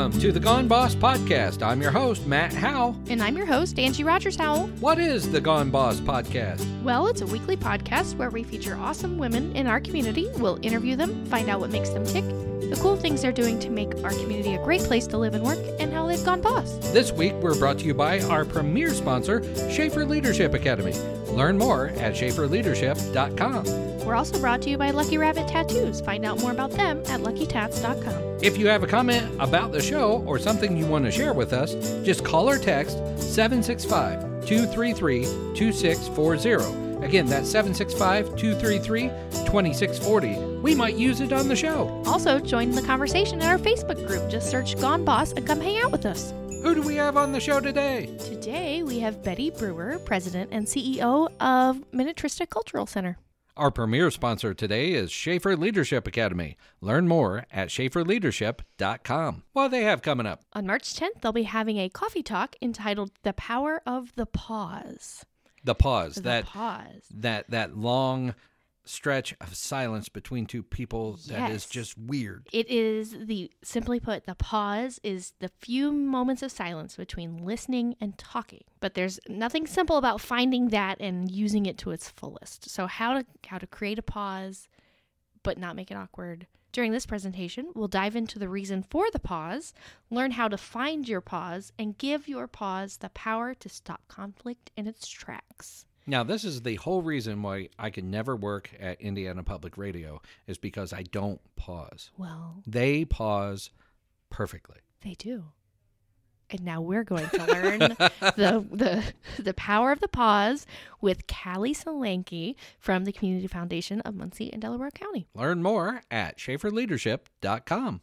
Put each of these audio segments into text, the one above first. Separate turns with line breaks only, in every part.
Welcome to the Gone Boss Podcast. I'm your host, Matt Howe.
And I'm your host, Angie Rogers Howell.
What is the Gone Boss Podcast?
Well, it's a weekly podcast where we feature awesome women in our community. We'll interview them, find out what makes them tick, the cool things they're doing to make our community a great place to live and work, and how they've gone boss.
This week, we're brought to you by our premier sponsor, Schaefer Leadership Academy. Learn more at schaeferleadership.com.
We're also brought to you by Lucky Rabbit Tattoos. Find out more about them at luckytats.com.
If you have a comment about the show or something you want to share with us, just call or text 765 233 2640. Again, that's 765 233 2640. We might use it on the show.
Also, join the conversation in our Facebook group. Just search Gone Boss and come hang out with us.
Who do we have on the show today?
Today, we have Betty Brewer, President and CEO of Minnetrista Cultural Center.
Our premier sponsor today is Schaefer Leadership Academy. Learn more at schaeferleadership.com. What do they have coming up?
On March 10th, they'll be having a coffee talk entitled The Power of the Pause.
The pause.
The
that
pause.
that that long stretch of silence between two people that is
Yes.
just weird.
It is the, simply put, the pause is the few moments of silence between listening and talking. But there's nothing simple about finding that and using it to its fullest. So, how to, how to create a pause but not make it awkward. During this presentation, we'll dive into the reason for the pause, learn how to find your pause, and give your pause the power to stop conflict in its tracks.
Now, this is the whole reason why I can never work at Indiana Public Radio is because I don't pause.
Well,
They pause perfectly.
They do. And now we're going to learn the, the the power of the pause with Callie Solanke from the Community Foundation of Muncie and Delaware County.
Learn more at schaeferleadership.com.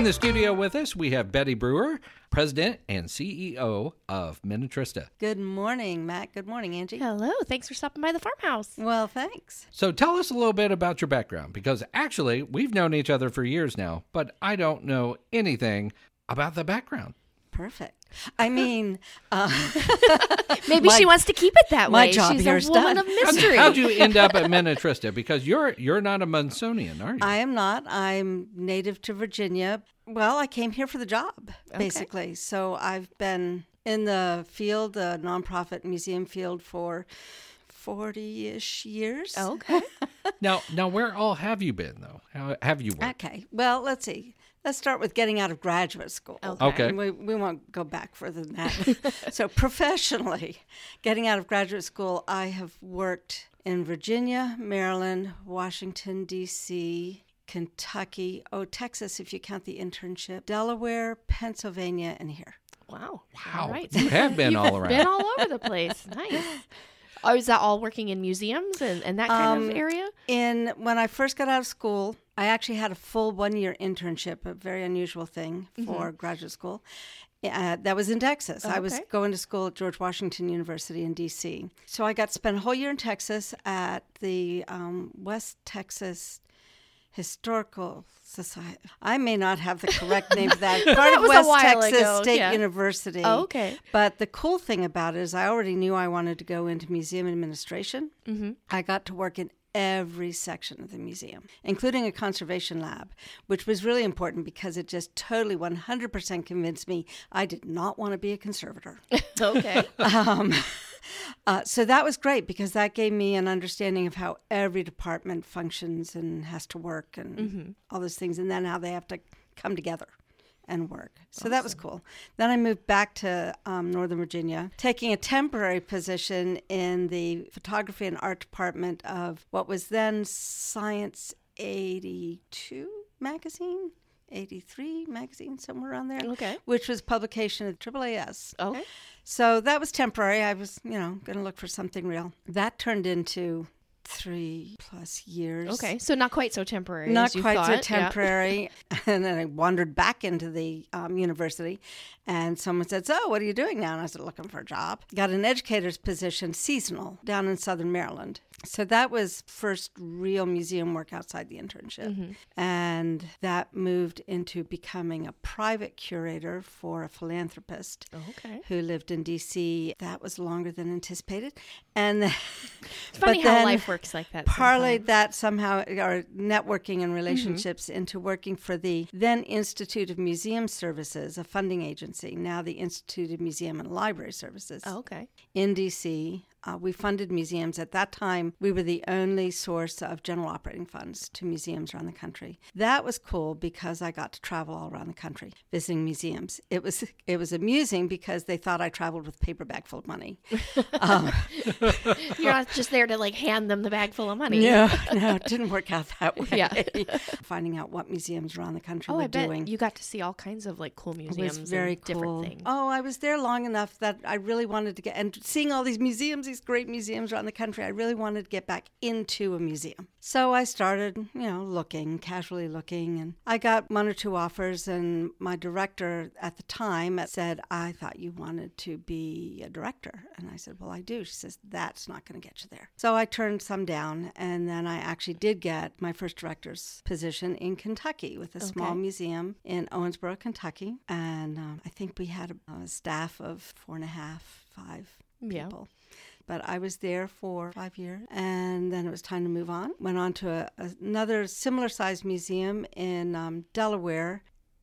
In the studio with us, we have Betty Brewer, President and CEO of Minnetrista.
Good morning, Matt. Good morning, Angie.
Hello, thanks for stopping by the farmhouse.
Well, thanks.
So tell us a little bit about your background because actually we've known each other for years now, but I don't know anything about the background.
Perfect. I mean, uh,
Maybe
My-
she wants to keep it that
my
way.
job
She's
here
a
is
woman
done.
of mystery.
how'd you end up at Minnetrista? Because you're you're not a Munsonian, are you?
I am not. I'm native to Virginia. Well, I came here for the job, basically. So I've been in the field, the nonprofit museum field, for 40 ish years.
okay.
now, now, where all have you been though? How have you worked?
Okay. Well, let's see. Let's start with getting out of graduate school.
Okay.
Okay.
And we, we won't go back further than that. so, professionally, getting out of graduate school, I have worked in Virginia, Maryland, Washington, D.C., Kentucky, oh, Texas, if you count the internship, Delaware, Pennsylvania, and here.
Wow.
Wow,
All right.
you have been all around.
Been all over the place. Nice. Oh, is that all working in museums and, and that kind
Um,
of area?
In when I first got out of school, I actually had a full one year internship, a very unusual thing for graduate school. Uh, that was in Texas. I was going to school at George Washington University in D.C. So I got to spend a whole year in Texas at the um, West Texas Historical Society. I may not have the correct name of that. Part
That
of West Texas
ago,
State
yeah.
University.
Oh, okay.
But the cool thing about it is, I already knew I wanted to go into museum administration. Mm-hmm. I got to work in every section of the museum, including a conservation lab, which was really important because it just totally 100% convinced me I did not want to be a conservator.
Okay.
um, uh, so that was great because that gave me an understanding of how every department functions and has to work and all those things, and then how they have to come together and work. So that was cool. Then I moved back to um, Northern Virginia, taking a temporary position in the photography and art department of what was then Science 82 magazine. 83 magazine, somewhere around there.
Okay.
Which was publication of AAAS.
Okay.
So that was temporary. I was, you know, going to look for something real. That turned into three plus years.
Okay. So not quite so temporary.
Not
as you
quite
thought.
so
Yeah.
temporary. and then I wandered back into the um, university, and someone said, So, what are you doing now? And I said, Looking for a job. Got an educator's position, seasonal, down in southern Maryland. So that was first real museum work outside the internship. Mm-hmm. And that moved into becoming a private curator for a philanthropist
Okay.
who lived in DC. That was longer than anticipated. And
It's funny
but
how
then
life works like that.
parlayed
sometimes.
that somehow, or networking and mm-hmm. relationships, into working for the then Institute of Museum Services, a funding agency, now the Institute of Museum and Library Services
Oh, okay.
in DC. Uh, we funded museums. At that time, we were the only source of general operating funds to museums around the country. That was cool because I got to travel all around the country visiting museums. It was it was amusing because they thought I traveled with a paper bag full of money. Um,
You're not just there to like hand them the bag full of money.
no, no, it didn't work out that way.
Yeah.
Finding out what museums around the country
Oh,
were
I bet
doing.
you got to see all kinds of like cool
It
museums
was very
and different things.
Oh, I was there long enough that I really wanted to get and seeing all these museums, these great museums around the country. I really wanted to get back into a museum. So I started, you know, looking, casually looking, and I got one or two offers. And my director at the time said, "I thought you wanted to be a director," and I said, "Well, I do." She says, "That's not going to get you there." So I turned some down, and then I actually did get my first director's position in Kentucky with a small museum in Owensboro, Kentucky, and um, I think we had a, a staff of four and a half, five
Yeah.
people. But I was there for five years, and then it was time to move on. Went on to a, another similar sized museum in um, Delaware.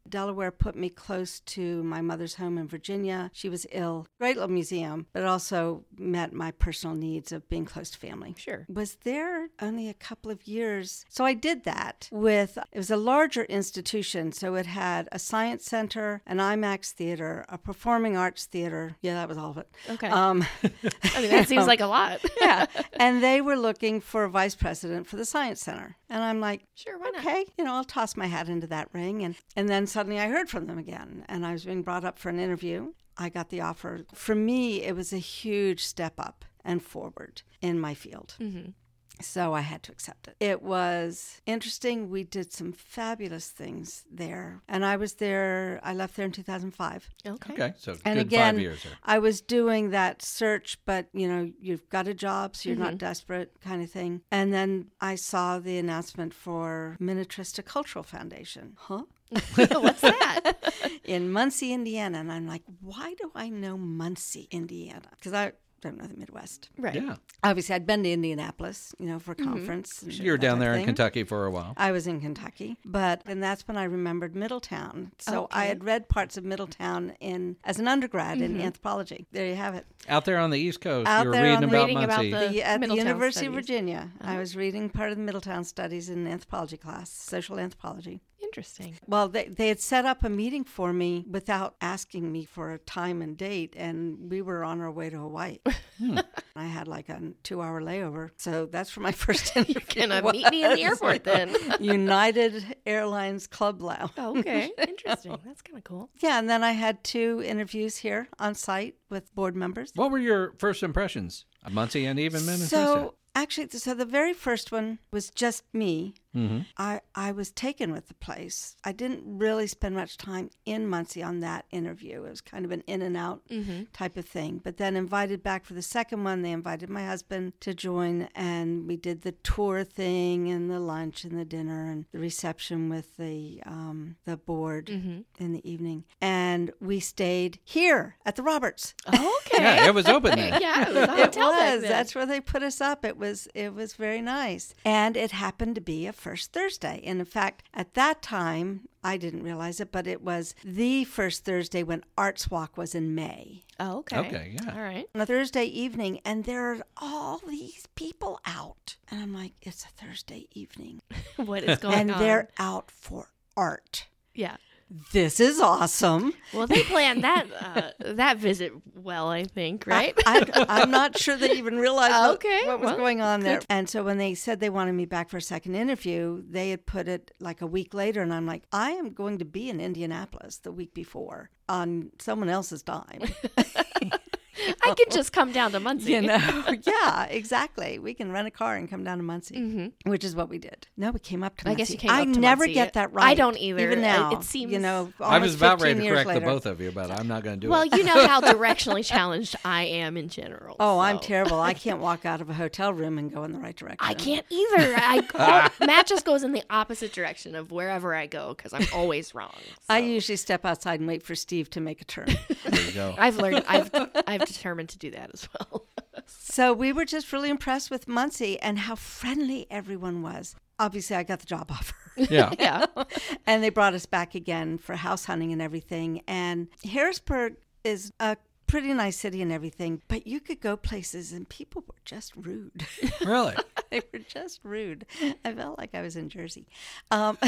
Delaware put me close to my mother's home in Virginia. She was ill. Great little museum, but it also met my personal needs of being close to family
Sure.
was there only a couple of years. So I did that with, it was a larger institution. So it had a science center, an IMAX theater, a performing arts theater. Yeah, that was all of it.
Okay.
Um,
I mean, that seems like a lot.
yeah. And they were looking for a vice president for the science center. And I'm like,
Sure, why not?
okay, you know, I'll toss my hat into that ring. And, and then suddenly I heard from them again. And I was being brought up for an interview. I got the offer. For me, it was a huge step up and forward in my field.
Mm-hmm.
So I had to accept it. It was interesting. We did some fabulous things there. And I was there, I left there in 2005.
Okay.
Okay, so
And
good
again,
five years there.
I was doing that search, but you know, you've got a job, so you're
Mm-hmm.
not desperate, kind of thing. And then I saw the announcement for Minnetrista Cultural Foundation. Huh?
What's that?
In Muncie, Indiana. And I'm like, why do I know Muncie, Indiana? Because I don't know the Midwest.
Right.
Yeah.
Obviously, I'd been to Indianapolis, you know, for a
Mm-hmm.
conference.
You were down there in. Kentucky for a while.
I was in Kentucky, but and that's when I remembered Middletown. So I had read parts of Middletown in as an undergrad in anthropology. There you have it.
Out there on the East Coast,
Out
you were
there
reading
on
about
Reading about
Muncie.
the-
The, at the
Middletown
University of
studies.
Virginia, I was reading part of the Middletown studies in anthropology class, social anthropology.
Interesting.
Well, they, they had set up a meeting for me without asking me for a time and date, and we were on our way to Hawaii. Hmm. I had like a two hour layover. So that's for my first interview.
Gonna uh, meet me in the airport then.
United Airlines Club Lounge.
Oh, okay. Interesting. That's kind of cool.
Yeah, and then I had two interviews here on site with board members.
What were your first impressions of Muncie and even Minnetrista?
So actually, so the very first one was just me.
Hmm
I, I was taken with the place. I didn't really spend much time in Muncie on that interview. It was kind of an in and out type of thing. But then invited back for the second one, they invited my husband to join, and we did the tour thing and the lunch and the dinner and the reception with the um, the board in the evening. And we stayed here at the Roberts.
Okay.
Yeah, it was open then.
Yeah, it was
It was. That's where they put us up. It was. It was very nice, and it happened to be a first Thursday. And in fact, at that time, I didn't realize it, but it was the first Thursday when Arts Walk was in May.
Oh, okay.
Okay, yeah.
All right.
On a Thursday evening, and there are all these people out, and I'm like, it's a Thursday evening,
What is going
and
on?
And they're out for art.
yeah.
This is awesome.
Well, they planned that uh, that visit well, I think, right?
I, am not sure they even realized what,
Okay,
what was
well,
going on there. And so when they said they wanted me back for a second interview, they had put it like a week later, and I'm like, I am going to be in Indianapolis the week before on someone else's dime.
I could just come down to Muncie.
You know, yeah, exactly. We can rent a car and come down to Muncie, which is what we did. No, we came up to
Mm-hmm. I
Muncie.
guess you came
I
up to
never
Muncie.
get that right.
I don't either.
Even now,
it seems-
you know.
I was about ready
15
to correct
later.
the both of you, but I'm not going to do
Well,
it.
Well, you know how directionally challenged I am in general.
Oh, I'm terrible. I can't walk out of a hotel room and go in the right direction.
I can't either. I Matt just goes in the opposite direction of wherever I go because I'm always wrong.
I usually step outside and wait for Steve to make a turn.
There you go.
I've learned. I've I've determined to do that as well.
so we were just really impressed with Muncie and how friendly everyone was. Obviously, I got the job offer.
Yeah.
yeah.
and they brought us back again for house hunting and everything. And Harrisburg is a pretty nice city and everything, but you could go places and people were just rude.
Really?
they were just rude. I felt like I was in Jersey. Um,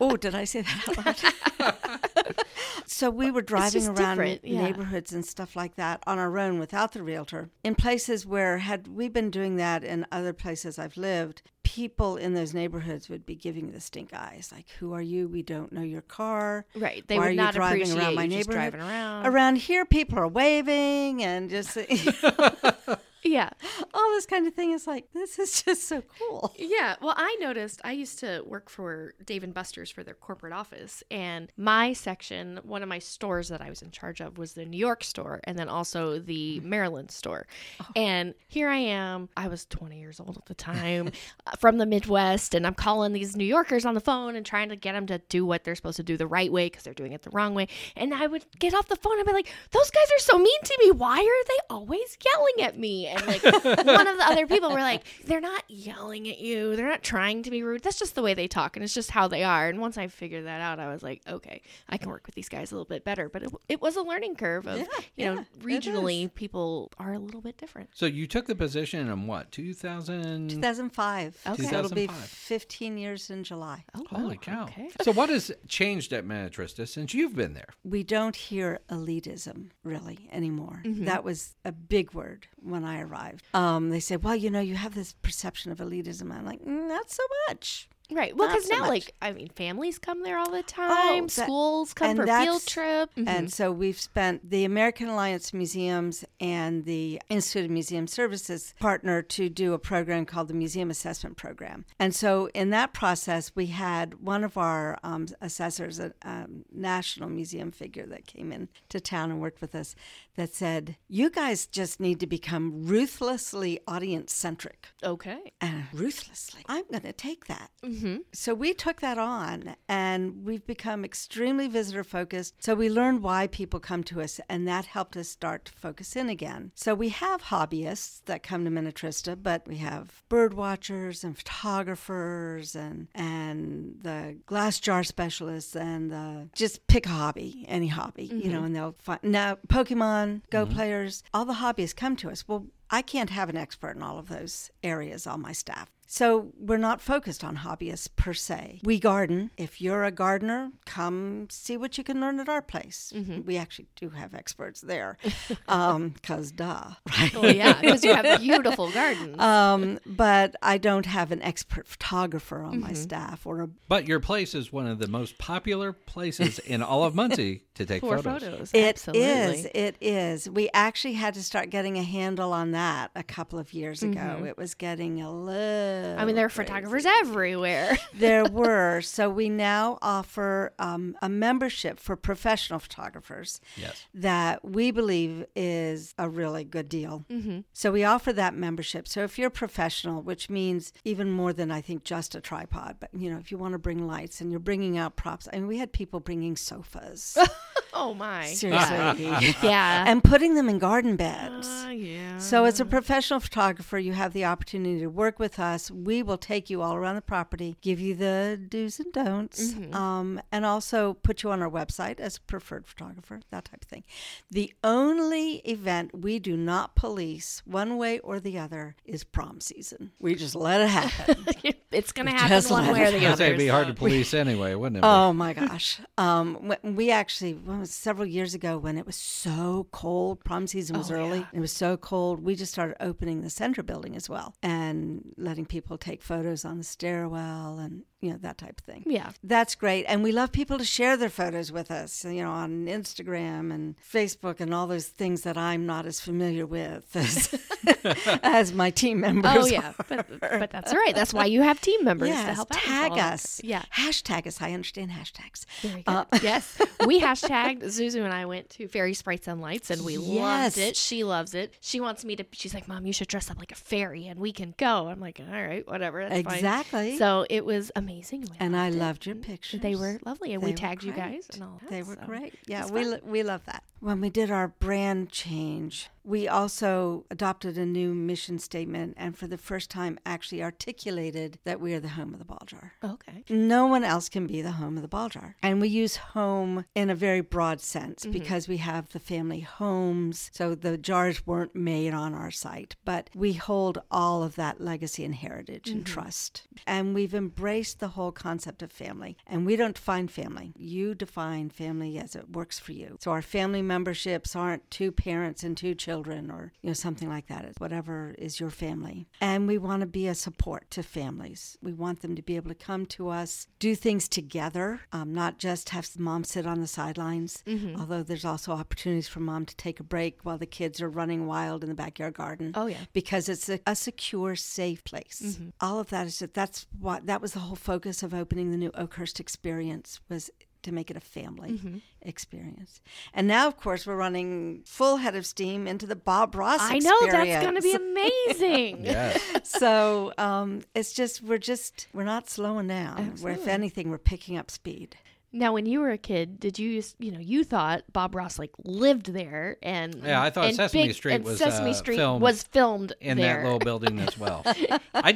oh, did I say that out loud? so we were driving around
yeah.
neighborhoods and stuff like that on our own without the realtor in places where had we been doing that in other places I've lived, people in those neighborhoods would be giving the stink eyes, like, "Who are you? We don't know your car."
Right. They
Why
would
are you
not
driving
appreciate
around my
you just
neighborhood?
driving around.
Around here, people are waving and just
Yeah.
all this kind of thing. Is like this is just so cool.
Yeah, well, I noticed I used to work for Dave and Buster's for their corporate office, and my section, one of my stores that I was in charge of, was the New York store, and then also the mm-hmm. Maryland store. Oh. And here I am. I was 20 years old at the time, from the Midwest, and I'm calling these New Yorkers on the phone and trying to get them to do what they're supposed to do the right way because they're doing it the wrong way. And I would get off the phone and be like, "Those guys are so mean to me. Why are they always yelling at me?" And like one of the other people were like, "They're not yelling at you. They're not trying to be rude. That's just the way they talk, and it's just how they are." And once I figured that out, I was like, "Okay, I can work with these guys a little bit better." But it, it was a learning curve of,
Yeah,
you know,
yeah, it
regionally people are a little bit different.
So you took the position in what, 2000?
2005.
Okay.
So it'll be 15 years in July.
Oh,
Holy
wow,
cow.
Okay.
So what has changed at Minnetrista since you've been there?
We don't hear elitism really anymore.
Mm-hmm.
That was a big word when I arrived. Um, they said, well, you know, you have this perception of elitism. I'm like, "Mm, not so much.
Right. Well, because
so
now,
much.
like, I mean, families come there all the time.
that-
schools come for field trip.
And so we've spent the American Alliance Museums and the Institute of Museum Services partner to do a program called the Museum Assessment Program. And so in that process, we had one of our um, assessors, a um, national museum figure that came in to town and worked with us, that said, "You guys just need to become ruthlessly audience centric."
Okay.
And ruthlessly, I'm going to take that.
Mm-hmm. Mm-hmm.
So we took that on and we've become extremely visitor focused. So we learned why people come to us and that helped us start to focus in again. So we have hobbyists that come to Minnetrista, but we have bird watchers and photographers and and the glass jar specialists and the just pick a hobby, any hobby, you know, mm-hmm. and they'll find now Pokemon, Go mm-hmm. players, all the hobbyists come to us. Well, I can't have an expert in all of those areas on my staff. So we're not focused on hobbyists per se. We garden. If you're a gardener, come see what you can learn at our place. Mm-hmm. We actually do have experts there, um, because duh, right?
Oh yeah, because you have a beautiful gardens.
Um, but I don't have an expert photographer on my mm-hmm. staff or a
But your place is one of the most popular places in all of Muncie to take
for
photos.
photos.
It is.
Absolutely.
It is. We actually had to start getting a handle on that a couple of years ago. Mm-hmm. It was getting a little.
I mean, there are
crazy.
photographers everywhere.
there were. So we now offer um, a membership for professional photographers
Yes.
that we believe is a really good deal.
mm-hmm.
So we offer that membership. So if you're a professional, which means even more than I think just a tripod, but you know, if you want to bring lights and you're bringing out props, I mean, we had people bringing sofas.
Oh my.
Seriously.
Yeah.
and putting them in garden beds.
Uh, yeah.
So, as a professional photographer, you have the opportunity to work with us. We will take you all around the property, give you the do's and don'ts, um, and also put you on our website as a preferred photographer, that type of thing. The only event we do not police one way or the other is prom season. We just let it happen.
it's gonna
Just
happen one way or the other.
say it'd be hard to police anyway, wouldn't it?
Oh my gosh. Um, we actually, when it was several years ago when it was so cold, prom season was
Oh,
early,
yeah.
it was so cold, we just started opening the center building as well and letting people take photos on the stairwell and, you know, that type of thing.
Yeah.
That's great. And we love people to share their photos with us, you know, on Instagram and Facebook and all those things that I'm not as familiar with as, as my team members.
Oh yeah, but, but that's all right. That's why you have team members
Yes,
to help
tag us.
Yeah.
Hashtag us. I understand hashtags.
Very good.
Uh,
yes, we hashtagged Zuzu and I went to Fairy Sprites and Lights, and we
Yes.
loved it. She loves it. She wants me to. She's like, "Mom, you should dress up like a fairy, and we can go." I'm like, "All right, whatever, that's fine."
Exactly.
So it was amazing.
And I
loved
your mm-hmm. pictures.
They were lovely, and
They
we tagged you guys and all that.
They were
so
great. Yeah, we lo- we love that. When we did our brand change, we also adopted a new mission statement, and for the first time, actually articulated that we are the home of the ball jar.
Okay.
No one else can be the home of the ball jar. And we use home in a very broad sense mm-hmm. because we have the family homes. So the jars weren't made on our site, but we hold all of that legacy and heritage and mm-hmm. trust. And we've embraced the whole concept of family. And we don't define family. You define family as it works for you. So our family memberships aren't two parents and two children or you know something like that. It's whatever is your family. And we want to be a support to families. We want them to be able to come to us, do things together, um, not just have mom sit on the sidelines. Although there's also opportunities for mom to take a break while the kids are running wild in the backyard garden
Oh yeah.
because it's a, a secure, safe place. All of that is that. that's what that was the whole focus of opening the new Oakhurst experience was to make it a family experience. And now, of course, we're running full head of steam into the Bob Ross.
I know that's going to be amazing.
Yes.
so um, it's just we're just we're not slowing down. We're, if anything, we're picking up speed.
Now, when you were a kid, did you, you know, you thought Bob Ross like lived there, and
Yeah, I thought
and
Sesame
Big-
Street was,
Sesame
uh,
Street
filmed
was filmed
in
there.
that little building as well. I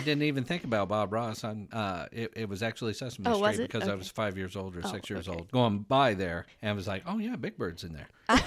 didn't even think about Bob Ross. I'm, uh, it, it was actually Sesame
Oh,
Street because I was five years old or
Oh,
six years
okay.
old going by there and I was like, oh yeah, Big Bird's in there.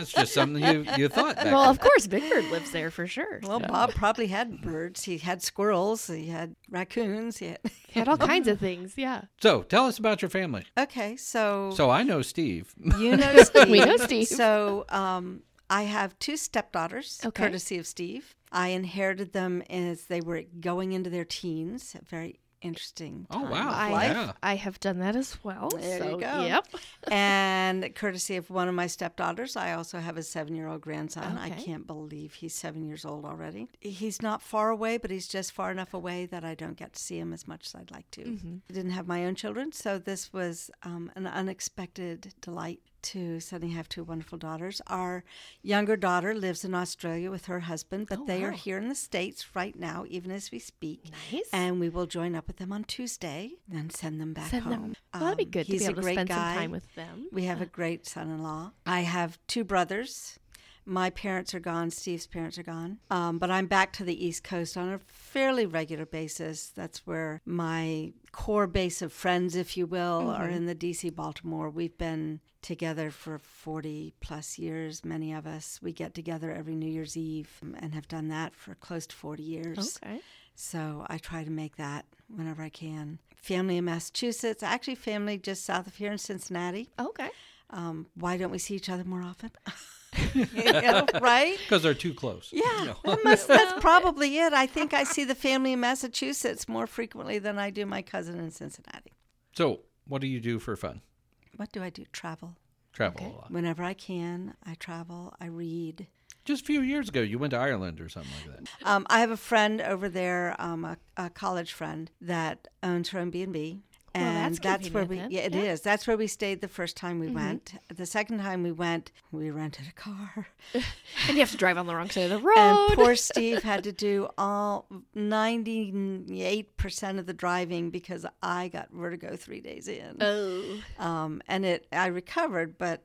That's just something you, you thought back
well,
then.
of course, Big Bird lives there for sure.
Well,
so.
Bob probably had birds. He had squirrels. He had raccoons. He had...
He had all kinds of things. Yeah.
So tell us about your family.
okay, so
So I know Steve.
You know Steve.
We know Steve.
So um, I have two stepdaughters,
Okay.
courtesy of Steve. I inherited them as they were going into their teens. Very interesting.
Oh, wow.
I.
Yeah.
I have done that as well.
There you go.
Yep.
and courtesy of one of my stepdaughters, I also have a seven-year-old grandson. I can't believe he's seven years old already. He's not far away, but he's just far enough away that I don't get to see him as much as I'd like to.
Mm-hmm.
I didn't have my own children, so this was um, an unexpected delight to suddenly have two wonderful daughters. Our younger daughter lives in Australia with her husband, but
Oh,
they are here in the States right now, even as we speak.
Nice.
And we will join up with them on Tuesday and send them back
Send
home.
them. Well, that'd be
Um,
good to
he's
be able to
great
spend
guy.
some time with them.
We have a great son in law. I have two brothers. My parents are gone. Steve's parents are gone. Um, but I'm back to the East Coast on a fairly regular basis. That's where my core base of friends, if you will, are in the DC, Baltimore. We've been together for 40 plus years, many of us. We get together every New Year's Eve um, and have done that for close to 40 years.
Okay.
So I try to make that whenever I can. Family in Massachusetts, actually, family just south of here in Cincinnati.
Okay.
Um, why don't we see each other more often? You know, right?
Because they're too close.
Yeah, that must, that's probably it. I think I see the family in Massachusetts more frequently than I do my cousin in Cincinnati.
So what do you do for fun?
What do I do? Travel.
Travel a lot.
Whenever I can, I travel, I read.
Just a few years ago, you went to Ireland or something like that.
Um, I have a friend over there, um, a, a college friend that owns her own B and B,
Well,
and
that's
that's where we. Yeah, it
then.
is. That's where we stayed the first time we went. The second time we went, we rented a car,
And you have to drive on the wrong side of the road.
and poor Steve had to do all ninety-eight percent of the driving because I got vertigo three days in.
oh.
Um, and it, I recovered, but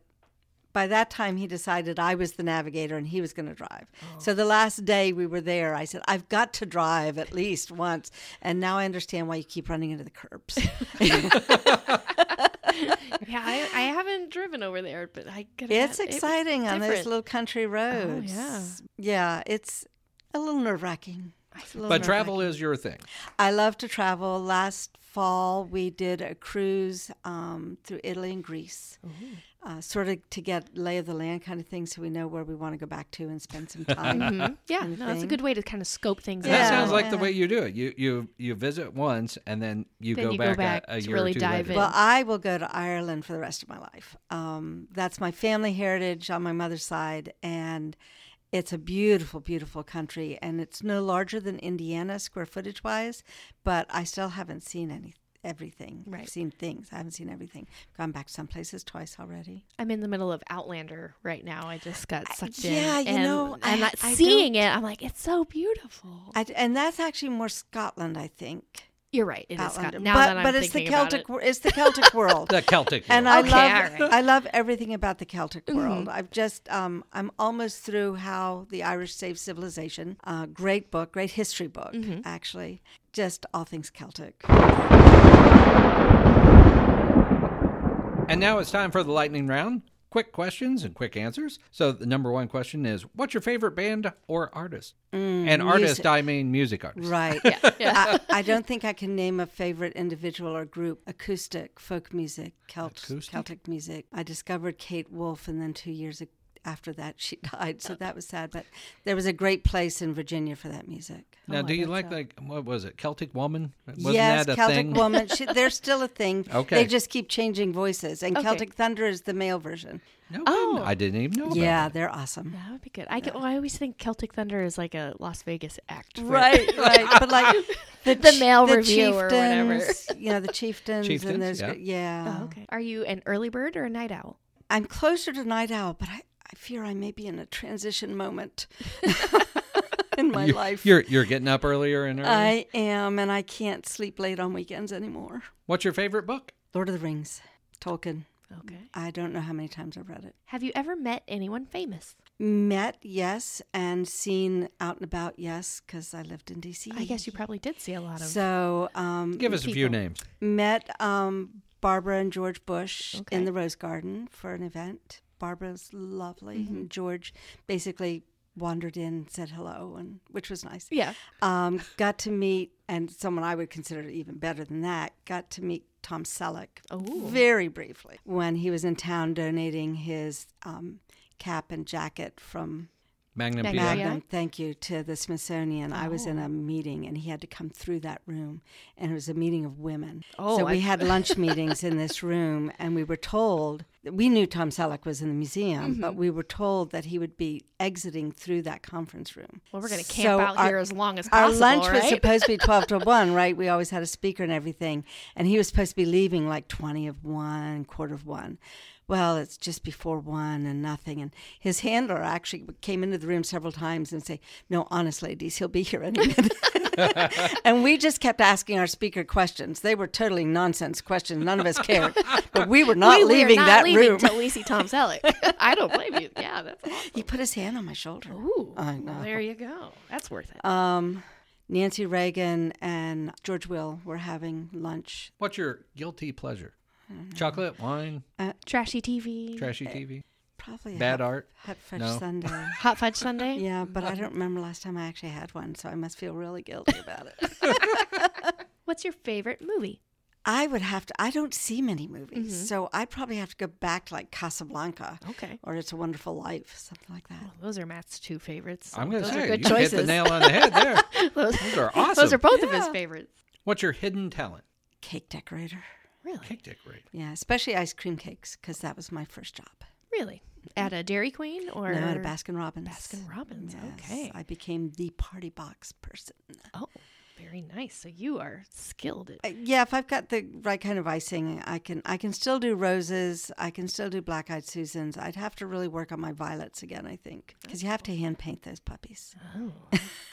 by that time he decided I was the navigator and he was going to drive. Oh. So the last day we were there, I said, I've got to drive at least once. And now I understand why you keep running into the curbs.
Yeah, I, I haven't driven over there, but I could.
it's
it was
exciting on those.
Oh,
little country oh, roads.
yeah.
Yeah, it's a little nerve wracking. It's a little
But travel is your thing.
I love to travel. Last fall, we did a cruise um, through Italy and Greece, uh, sort of to get lay of the land kind of thing, so we know where we want to go back to and spend some time.
Mhm. Yeah,
kind of
no, that's a good way to kind of scope things
Yeah.
That sounds like the way you do it. You you you visit once and then you
Then
go
you go
back,
back
a, a
to
year
really
or two
dive
later.
in.
Well, I will go to Ireland for the rest of my life. Um, that's my family heritage on my mother's side, and it's a beautiful, beautiful country. And it's no larger than Indiana square footage wise, but I still haven't seen any everything.
Right.
I've seen things. I haven't seen everything. Gone back some places twice already.
I'm in the middle of Outlander right now. I just got sucked
yeah,
in.
you
and,
know,
and
I-
not
I
seeing it, I'm like, it's so beautiful.
I, and that's actually more Scotland, I think.
You're right. It is
Outlander.
Scotland. Now
but
that I'm
but it's the Celtic.
it.
It's the Celtic world.
The Celtic.
and. I
Okay,
love
all right. Mm-hmm.
I love everything about the Celtic world. I've just um, I'm almost through how the Irish saved civilization. Uh, great book, great history book,
Mm-hmm.
actually. Just all things Celtic.
And now it's time for the lightning round. Quick questions and quick answers. So the number one question is, what's your favorite band or artist? Mm, and artist,
music.
I mean music artist.
Right.
yeah.
I, I don't think I can name a favorite individual or group. Acoustic, folk music, Celt-
Acoustic?
Celtic music. I discovered Kate Wolf, and then two years ag- after that, she died. So uh, that was sad. But there was a great place in Virginia for that music.
Now,
Oh,
do you like
so.
like what was it, Celtic Woman? Wasn't
yes,
that a
Celtic
thing?
Woman. She, they're still a thing.
Okay.
They just keep changing voices. And
Okay.
Celtic Thunder is the male version.
No,
Oh.
kidding. I didn't even know. About
Yeah,
that.
they're awesome.
That would be good. I, get, well, I always think Celtic Thunder is like a Las Vegas act. for-
Right, right. But like the,
The
ch-
male
the
review or whatever.
chieftains, You know, the chieftains,
Chieftains,
and there's
yeah.
yeah.
Oh, okay. Are you an early bird or a night owl?
I'm closer to night owl, but I, I fear I may be in a transition moment in my
You-
life.
You're you're getting up earlier and earlier.
I am, and I can't sleep late on weekends anymore.
What's your favorite book?
Lord of the Rings, Tolkien.
Okay.
I don't know how many times I've read it.
Have you ever met anyone famous?
Met, yes, and seen out and about, yes, because I lived in D.C.
I guess you probably did see a lot of.
So, um,
Give us a few names.
met um, Barbara and George Bush
Okay.
in the Rose Garden for an event. Barbara's lovely,
Mm-hmm.
and George basically wandered in, said hello, and which was nice.
yeah.
Um, got to meet, and someone I would consider even better than that, got to meet Tom Selleck
Oh.
very briefly when he was in town donating his um, cap and jacket from
Magnum
Magnum
PI.
PI.
Magnum, thank you, to the Smithsonian. I was in
Oh.
a meeting and he had to come through that room, and it was a meeting of women.
Oh,
so we
I-
had lunch meetings in this room, and we were told we knew Tom Selleck was in the museum,
Mm-hmm.
but we were told that he would be exiting through that conference room.
Well, we're going to
So
camp out
our-
here as long as possible.
Our
possible.
lunch was supposed to be 12 to 1, right? We always had a speaker and everything. And he was supposed to be leaving like 20 of 1, quarter of 1. Well, it's just before 1 and nothing. And his handler actually came into the room several times and say, No, honest ladies, he'll be here any minute. and we just kept asking our speaker questions. They were totally nonsense questions. None of us cared. But we were not
we
leaving
were not
that
leaving
room.
until we see Tom Selleck. I don't blame you. Yeah, that's awesome.
he put his hand on my shoulder.
Ooh,
I
well,
know.
there you go. That's worth it.
Um, Nancy Reagan and George Will were having lunch.
What's your guilty pleasure? Mm-hmm. Chocolate, wine, uh,
Trashy TV,
trashy uh, TV,
Probably
bad
hot,
art.
hot fudge
No.
sundae.
Hot Fudge Sundae.
yeah, but I don't remember last time I actually had one, so I must feel really guilty about it.
What's your favorite movie?
I would have to. I don't see many movies,
Mm-hmm.
so I'd probably have to go back to like Casablanca
Okay.
or It's a Wonderful Life, something like that.
Well, those are Matt's two favorites. so
I'm going to
those
say
are good
you
choices.
hit the nail on the head there.
those,
Those are awesome.
those are both of his favorites.
What's your hidden talent?
Cake decorator.
Really?
Cake decorate.
Yeah, especially ice cream cakes because that was my first job.
Really? At a Dairy Queen or
No, at a Baskin Robbins.
Baskin Robbins.
Yes,
Okay.
I became the party box person.
Oh, very nice. So you are skilled at.
Uh, yeah, if I've got the right kind of icing, I can I can still do roses. I can still do black eyed Susans. I'd have to really work on my violets again, I think, because you have to hand paint those puppies.
Oh,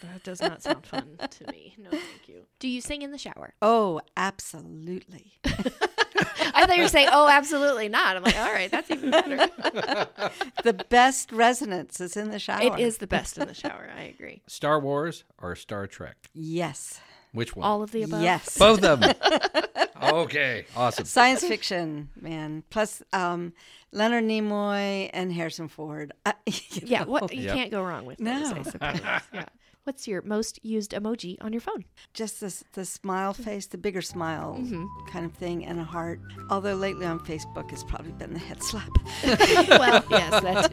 that does not sound fun to me. No, thank you. Do you sing in the shower?
Oh, absolutely.
I thought you were saying, "Oh, absolutely not." I'm like, all right, that's even better.
the best resonance is in the shower.
It is the best in the shower. I agree.
Star Wars or Star Trek?
Yes.
Which one?
All of the above.
Yes.
Both of them. okay, awesome.
Science fiction, man. Plus um, Leonard Nimoy and Harrison Ford. Uh, you
Yeah.
know.
What you
Yep.
can't go wrong with those,
No.
I suppose. Yeah. What's your most used emoji on your phone?
Just this the smile face, the bigger smile
Mm-hmm.
kind of thing, and a heart. Although lately on Facebook, it's probably been the head slap.
well, yes, that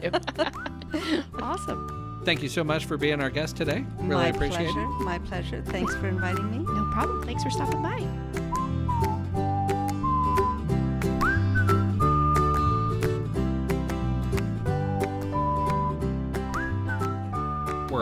too. awesome.
Thank you so much for being our guest today. Really
my
appreciate
pleasure.
it.
My pleasure. Thanks for inviting me.
No problem. Thanks for stopping by.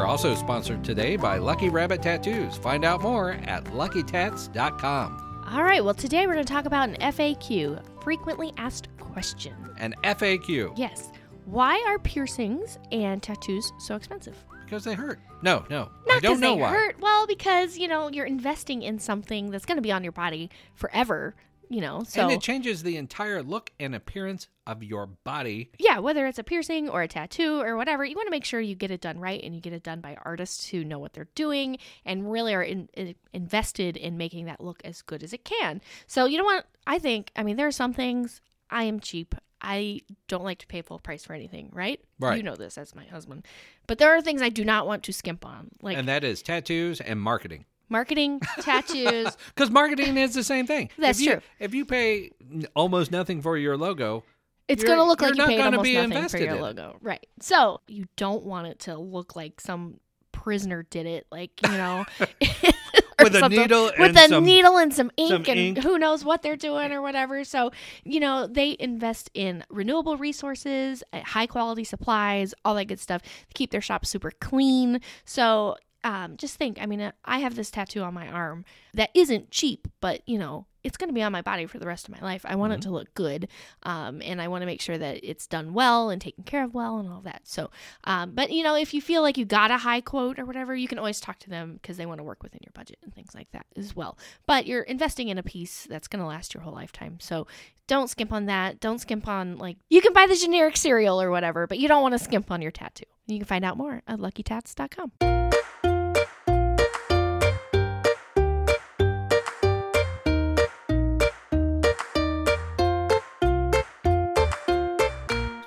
Also sponsored today by Lucky Rabbit Tattoos. Find out more at luckytats.com.
All right. Well, today we're going to talk about an FAQ, frequently asked question.
An FAQ
Yes. Why are piercings and tattoos so expensive?
because they hurt. No, no,
Not
I don't know
they
why.
hurt. Well, because you know you're investing in something that's going to be on your body forever. You know, so
and it changes the entire look and appearance of your body.
yeah, whether it's a piercing or a tattoo or whatever, you want to make sure you get it done right and you get it done by artists who know what they're doing and really are in, in- invested in making that look as good as it can. So you don't want. I think. I mean, there are some things. I am cheap. I don't like to pay full price for anything. Right.
Right.
You know this as my husband. But there are things I do not want to skimp on, like
and that is tattoos and marketing.
Marketing, tattoos.
Because marketing is the same thing.
That's
if you,
true.
If you pay almost nothing for your logo,
It's going to look
you're
like you
not
paid almost
be
nothing for your
in
logo, right? So you don't want it to look like some prisoner did it, like you know,
With a needle
with
and
a
some-
needle and some ink,
some
and
ink.
who knows what they're doing or whatever. So you know, they invest in renewable resources, uh, high quality supplies, all that good stuff to keep their shop super clean. So. Um, just think, I mean, uh, I have this tattoo on my arm that isn't cheap, but you know, it's going to be on my body for the rest of my life. I want it to look good, um, and I want to make sure that it's done well and taken care of well and all that. So, um, but you know, if you feel like you got a high quote or whatever, you can always talk to them because they want to work within your budget and things like that as well. But you're investing in a piece that's going to last your whole lifetime. So don't skimp on that. Don't skimp on like you can buy the generic cereal or whatever, but you don't want to skimp on your tattoo. You can find out more at luckytats.com.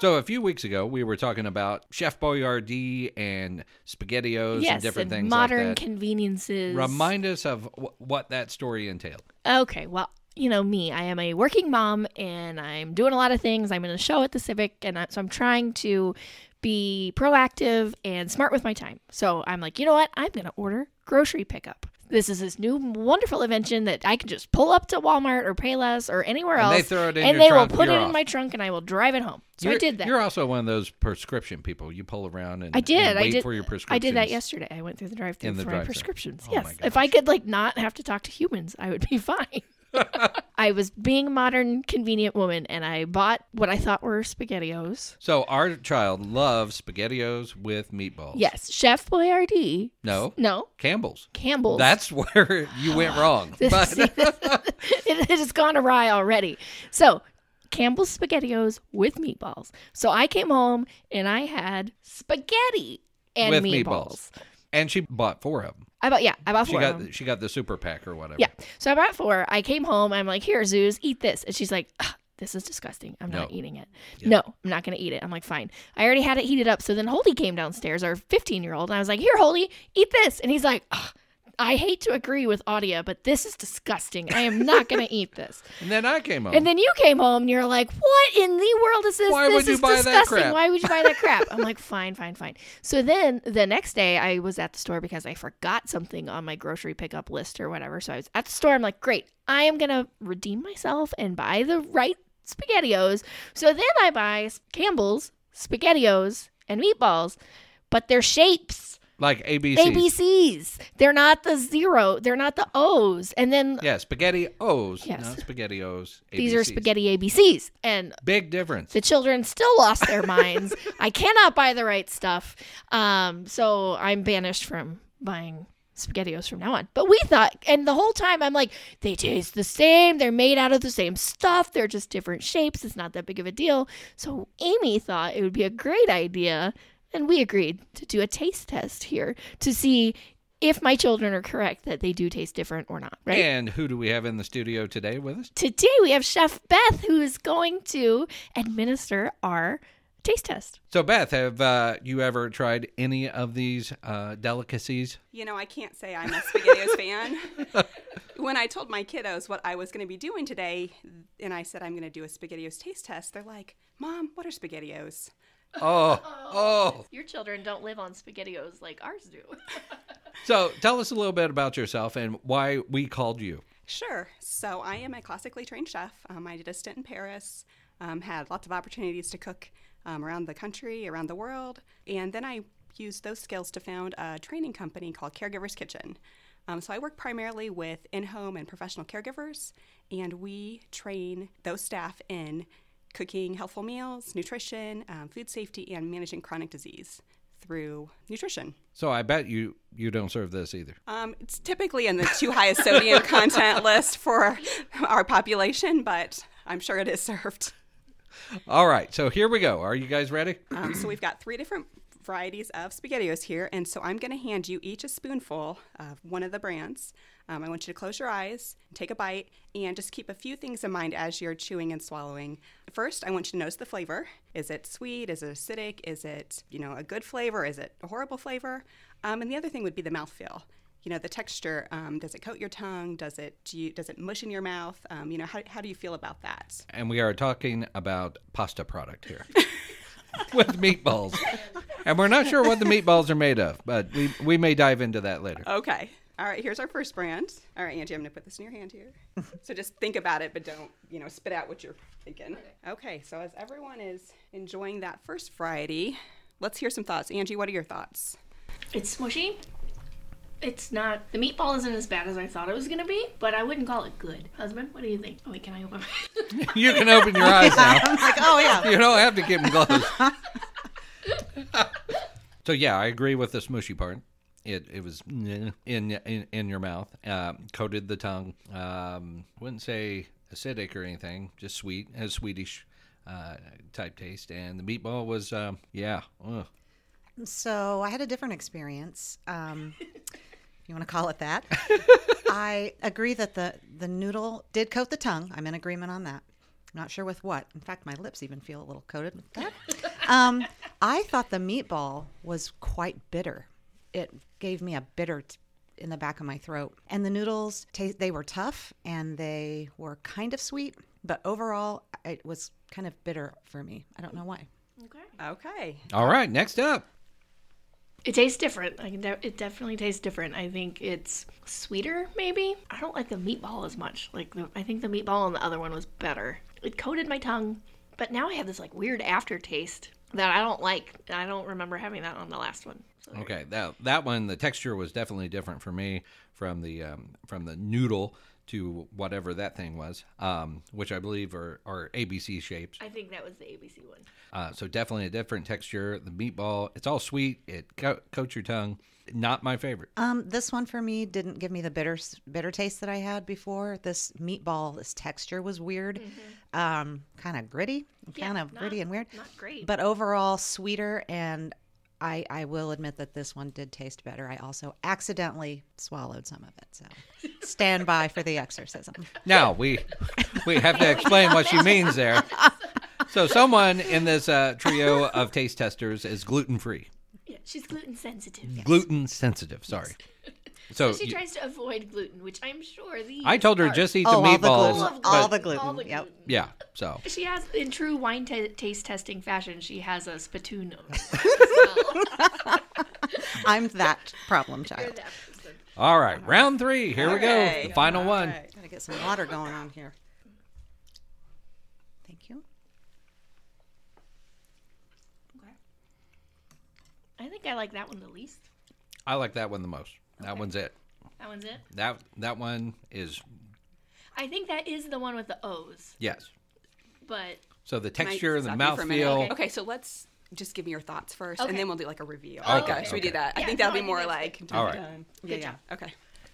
So a few weeks ago, we were talking about Chef Boyardee and SpaghettiOs and different
and
things
modern
like that.
conveniences.
Remind us of wh- what that story entailed.
Okay, well, you know me, I am a working mom and I'm doing a lot of things. I'm in a show at the Civic, and I, so I'm trying to be proactive and smart with my time. So I'm like, you know what? I'm going to order grocery pickup. This is this new wonderful invention that I can just pull up to Walmart or Payless or anywhere
And
else.
they throw it in
and they
trunk,
will put it in my trunk and I will drive it home. So I
You're-
did that.
You're also one of those prescription people. You pull around and
I did.
and
I did.
for your
I did that yesterday. I went through the drive-through for my
drive-thru.
prescriptions.
Oh my
yes. If I could like not have to talk to humans, I would be fine. I was being a modern, convenient woman, and I bought what I thought were SpaghettiOs.
So our child loves SpaghettiOs with meatballs.
Yes, Chef Boyardee.
No.
No,
Campbell's.
Campbell's.
That's where you went wrong. But
see, it has gone awry already. So, Campbell's SpaghettiOs with meatballs. So I came home and I had spaghetti and
with
meatballs.
meatballs. And she bought four of them.
I bought yeah, I bought
She
four of
got
them.
she got the super pack or whatever.
Yeah. So I bought four. I came home. I'm like, here, Zeus, eat this. And she's like, "Ugh, this is disgusting. I'm not
No.
eating it. No, I'm not going to eat it. I'm like, fine. I already had it heated up. So then Holdy came downstairs, our 15 year old. And I was like, here, Holdy, eat this. And he's like, "Ugh, I hate to agree with Audia, but this is disgusting. I am not going to eat this.
And then I came home.
And then you came home and you're like, what in the world is this?
Why
this
would you
is
buy that crap?"
Why would you buy that crap? I'm like, fine, fine, fine. So then the next day I was at the store because I forgot something on my grocery pickup list or whatever. So I was at the store. I'm like, great, I am going to redeem myself and buy the right SpaghettiOs. So then I buy Campbell's SpaghettiOs and meatballs, but they're shapes.
Like ABC.
ABCs. They're not the zero. They're not the O's. And then
Yeah, spaghetti O's,
Yes.
not spaghetti O's.
these are
ABCs.
spaghetti ABCs. And
Big difference.
the children still lost their minds. I cannot buy the right stuff. Um, so I'm banished from buying SpaghettiOs from now on. But we thought, and the whole time I'm like, they taste the same. They're made out of the same stuff. They're just different shapes. It's not that big of a deal. So Amy thought it would be a great idea. And we agreed to do a taste test here to see if my children are correct that they do taste different or not, right?
And who do we have in the studio today with us?
Today we have Chef Beth who is going to administer our taste test.
So, Beth, have uh, you ever tried any of these uh, delicacies?
You know, I can't say I'm a SpaghettiOs fan. When I told my kiddos what I was going to be doing today, and I said I'm going to do a SpaghettiOs taste test, they're like, Mom, what are SpaghettiOs?
Oh, oh.
Your children don't live on SpaghettiOs like ours do.
So, tell us a little bit about yourself and why we called you.
Sure. So I am a classically trained chef. Um, I did a stint in Paris, um, had lots of opportunities to cook um, around the country, around the world, and then I used those skills to found a training company called Caregivers Kitchen. Um, so I work primarily with in-home and professional caregivers, and we train those staff in cooking healthful meals, nutrition, um, food safety, and managing chronic disease through nutrition.
So, I bet you you don't serve this either.
Um, it's typically in the two highest sodium content list for our population, but I'm sure it is served.
All right, so here we go. Are you guys ready?
Um, so we've got three different varieties of SpaghettiOs here, and so I'm going to hand you each a spoonful of one of the brands. Um, I want you to close your eyes, take a bite, and just keep a few things in mind as you're chewing and swallowing. First, I want you to notice the flavor. Is it sweet? Is it acidic? Is it you know a good flavor? Is it a horrible flavor? Um, and the other thing would be the mouthfeel. You know the texture. Um, does it coat your tongue? Does it do you, does it mush in your mouth? Um, you know how, how do you feel about that?
And we are talking about pasta product here with meatballs. And we're not sure what the meatballs are made of, but we, we may dive into that later.
Okay. All right, here's our first brand. All right, Angie, I'm going to put this in your hand here. so just think about it, but don't, you know, spit out what you're thinking. Okay, so as everyone is enjoying that first variety, let's hear some thoughts. Angie, what are your thoughts?
It's smushy. It's not. The meatball isn't as bad as I thought it was gonna be, but I wouldn't call it good. Husband, what do you think? Oh wait, can I open? my-
You can open your eyes now.
I'm like, oh yeah.
You don't have to keep them closed. so yeah, I agree with the smushy part. It it was in in in your mouth, um, coated the tongue. Um, wouldn't say acidic or anything, just sweet, has Swedish uh, type taste. And the meatball was um, yeah, ugh.
So I had a different experience, um, if you want to call it that. I agree that the the noodle did coat the tongue. I'm in agreement on that. Not sure with what. In fact, my lips even feel a little coated with that. Um, I thought the meatball was quite bitter. It gave me a bitter t- in the back of my throat. And the noodles, ta- they were tough and they were kind of sweet, but overall, it was kind of bitter for me. I don't know why.
okay.
Okay.
All right, next up.
It tastes different. I can. De- it definitely tastes different. I think it's sweeter. Maybe I don't like the meatball as much. Like the, I think the meatball on the other one was better. It coated my tongue, but now I have this like weird aftertaste that I don't like. I don't remember having that on the last one. So
Okay, that that one, the texture was definitely different for me from the um, from the noodle to whatever that thing was, um, which I believe are, are ABC shapes.
I think that was the ABC one.
Uh, so definitely a different texture. The meatball, it's all sweet. It co- coats your tongue. Not my favorite.
Um, this one for me didn't give me the bitter bitter taste that I had before. This meatball, this texture was weird, um, kind of gritty, kind of
not-
gritty and weird.
not great.
but overall sweeter. And I, I will admit that this one did taste better. I also accidentally swallowed some of it, so stand by for the exorcism.
Now we we have to explain what she means there. So someone in this uh, trio of taste testers is gluten free,
Yeah, she's gluten sensitive.
gluten sensitive. Sorry. So
She
you-
tries to avoid gluten, which I'm sure the
I told her
are-
just eat the
Oh, all the
meatballs.
gluten.
but-
All the gluten.
All the
Yep.
gluten.
yeah. So
She has, in true wine ta taste testing fashion, she has a spittoon nose.
I'm that problem
you're
child.
That person.
all right, round three. Here we go.
Okay.
The final one.
Gotta get some water going on here. Thank you. Okay.
I think I like that one the least.
I like that one the most. That one's it.
That one's it.
That that one is
I think that is the one with the O's,
yes.
but
So the
Can I
texture, the
stop you for a minute?
mouthfeel.
Okay, so let's just give me your thoughts first,
Okay.
and then we'll do like a review.
Okay,
Okay, should we do
okay.
that? I think that'll
I
be more like.
good.
All right.
done.
Yeah, yeah.
Okay.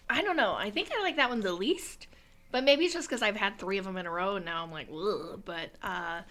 I don't know. I think I like that one the least. But maybe it's just because I've had three of them in a row, and now I'm like, ugh. But uh,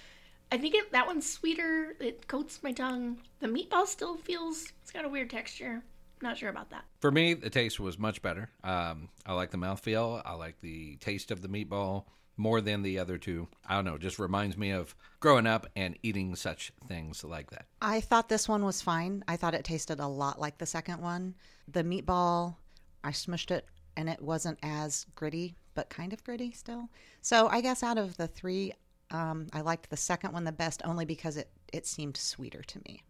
I think it, that one's sweeter. It coats my tongue. The meatball still feels. It's got a weird texture. Not sure about that.
For me, the taste was much better. Um, I like the mouthfeel. I like the taste of the meatball. More than the other two. I don't know, just reminds me of growing up and eating such things like that.
I thought this one was fine. I thought it tasted a lot like the second one. The meatball, I smushed it and it wasn't as gritty, but kind of gritty still. So I guess out of the three, um, I liked the second one the best only because it, it seemed sweeter to me.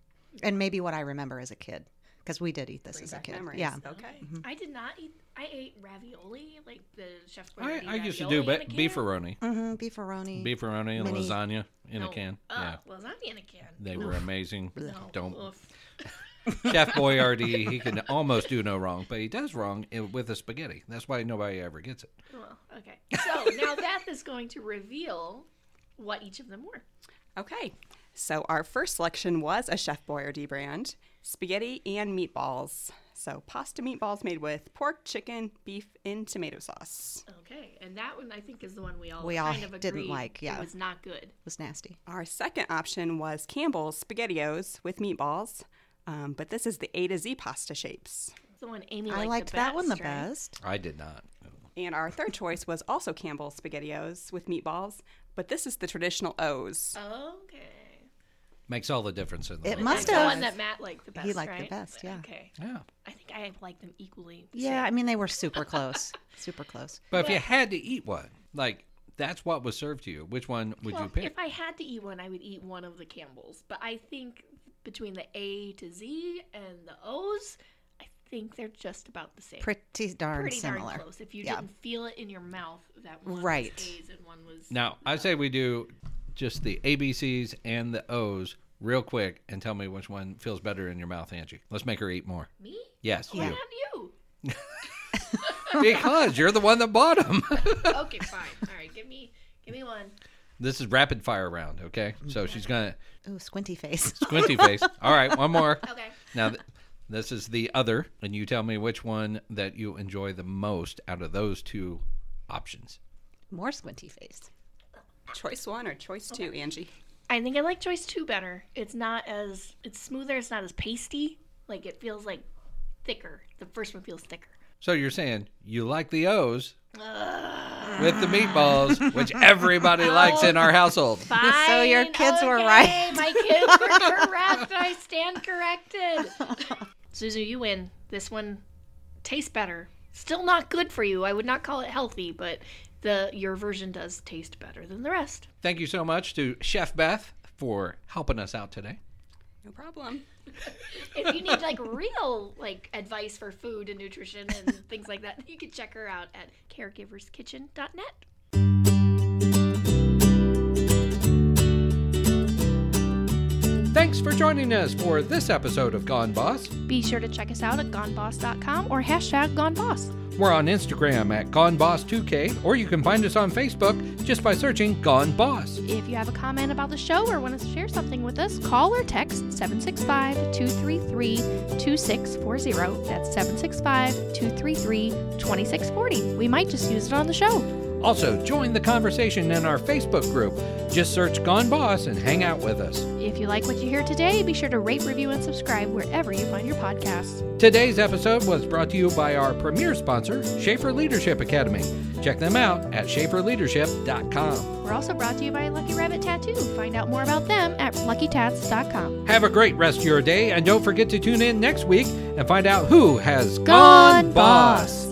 And maybe what I remember as a kid, because we did eat this as a kid.
memories.
Yeah.
Okay.
I did not eat. I ate ravioli, like the chef's
I,
Boyardee
I used to do
ravioli in
be- beefaroni.
Mm-hmm. Beefaroni.
Beefaroni and
Mini-
lasagna in a can.
Uh,
yeah.
lasagna in a can.
They were amazing.
No.
Don't
Oof.
Chef Boyardee, he can almost do no wrong, but he does wrong with the spaghetti. That's why nobody ever gets it.
Well, okay. So now Beth is going to reveal what each of them were.
Okay. So our first selection was a Chef Boyardee brand, spaghetti and meatballs. So pasta meatballs made with pork, chicken, beef, and tomato sauce.
Okay, and that one I think is the one we all
We all
kind of
didn't like, yeah.
it was not good.
It was nasty.
Our second option was Campbell's SpaghettiOs with meatballs, um, but this is the A to Z pasta shapes.
It's the one Amy liked the biggest.
I
liked,
liked
the
that one the
best, right?
best.
I did not.
And our third choice was also Campbell's SpaghettiOs with meatballs, but this is the traditional O's.
Okay.
Makes all the difference in the
It
world.
must
That's the
have.
one that Matt liked the best.
He liked the
right?
best, yeah.
Okay.
Yeah.
I think I like them equally.
Yeah, I mean, they were super close. super close.
But if you had to eat one, like that's what was served to you, which one would
well,
you pick?
if I had to eat one, I would eat one of the Campbells. But I think between the A to Z and the O's, I think they're just about the same.
Pretty darn
Pretty
similar.
darn close. If you
Yeah.
didn't feel it in your mouth, that one
Right.
was A's and one was
now, I say we do just the ABCs and the O's real quick and tell me which one feels better in your mouth, Angie. Let's make her eat more.
me.
Yes,
Why
you.
not you?
because you're the one that bought them.
okay, fine. All right, give me, give me one.
this is rapid fire round, okay? So she's gonna
Ooh, squinty face.
squinty face. All right, one more.
Okay.
Now, th- this is the other, and you tell me which one that you enjoy the most out of those two options.
More squinty face.
Choice one or choice two, Angie?
I think I like choice two better. It's not as it's smoother. It's not as pasty. Like it feels like thicker. The first one feels thicker.
So you're saying you like the O's with the meatballs, which everybody likes in our oh, household.
Fine.
So your kids were
okay,
right.
My kids were correct. I stand corrected. Suzu, you win. This one tastes better. Still not good for you. I would not call it healthy, but the your version does taste better than the rest.
Thank you so much to Chef Beth for helping us out today.
No problem.
if you need like real like advice for food and nutrition and things like that, you can check her out at caregiverskitchen.net.
Thanks for joining us for this episode of Gone Boss.
Be sure to check us out at goneboss.com or hashtag goneboss.
We're on Instagram at GoneBoss2K, or you can find us on Facebook just by searching Gone Boss.
If you have a comment about the show or want to share something with us, call or text 765 233 2640. That's 765 233 2640. We might just use it on the show.
Also, join the conversation in our Facebook group. Just search Gone Boss and hang out with us.
If you like what you hear today, be sure to rate, review, and subscribe wherever you find your podcasts.
Today's episode was brought to you by our premier sponsor, Schaefer Leadership Academy. Check them out at schaeferleadership.com.
We're also brought to you by Lucky Rabbit Tattoo. Find out more about them at luckytats.com.
Have a great rest of your day, and don't forget to tune in next week and find out who has
Gone
gone boss.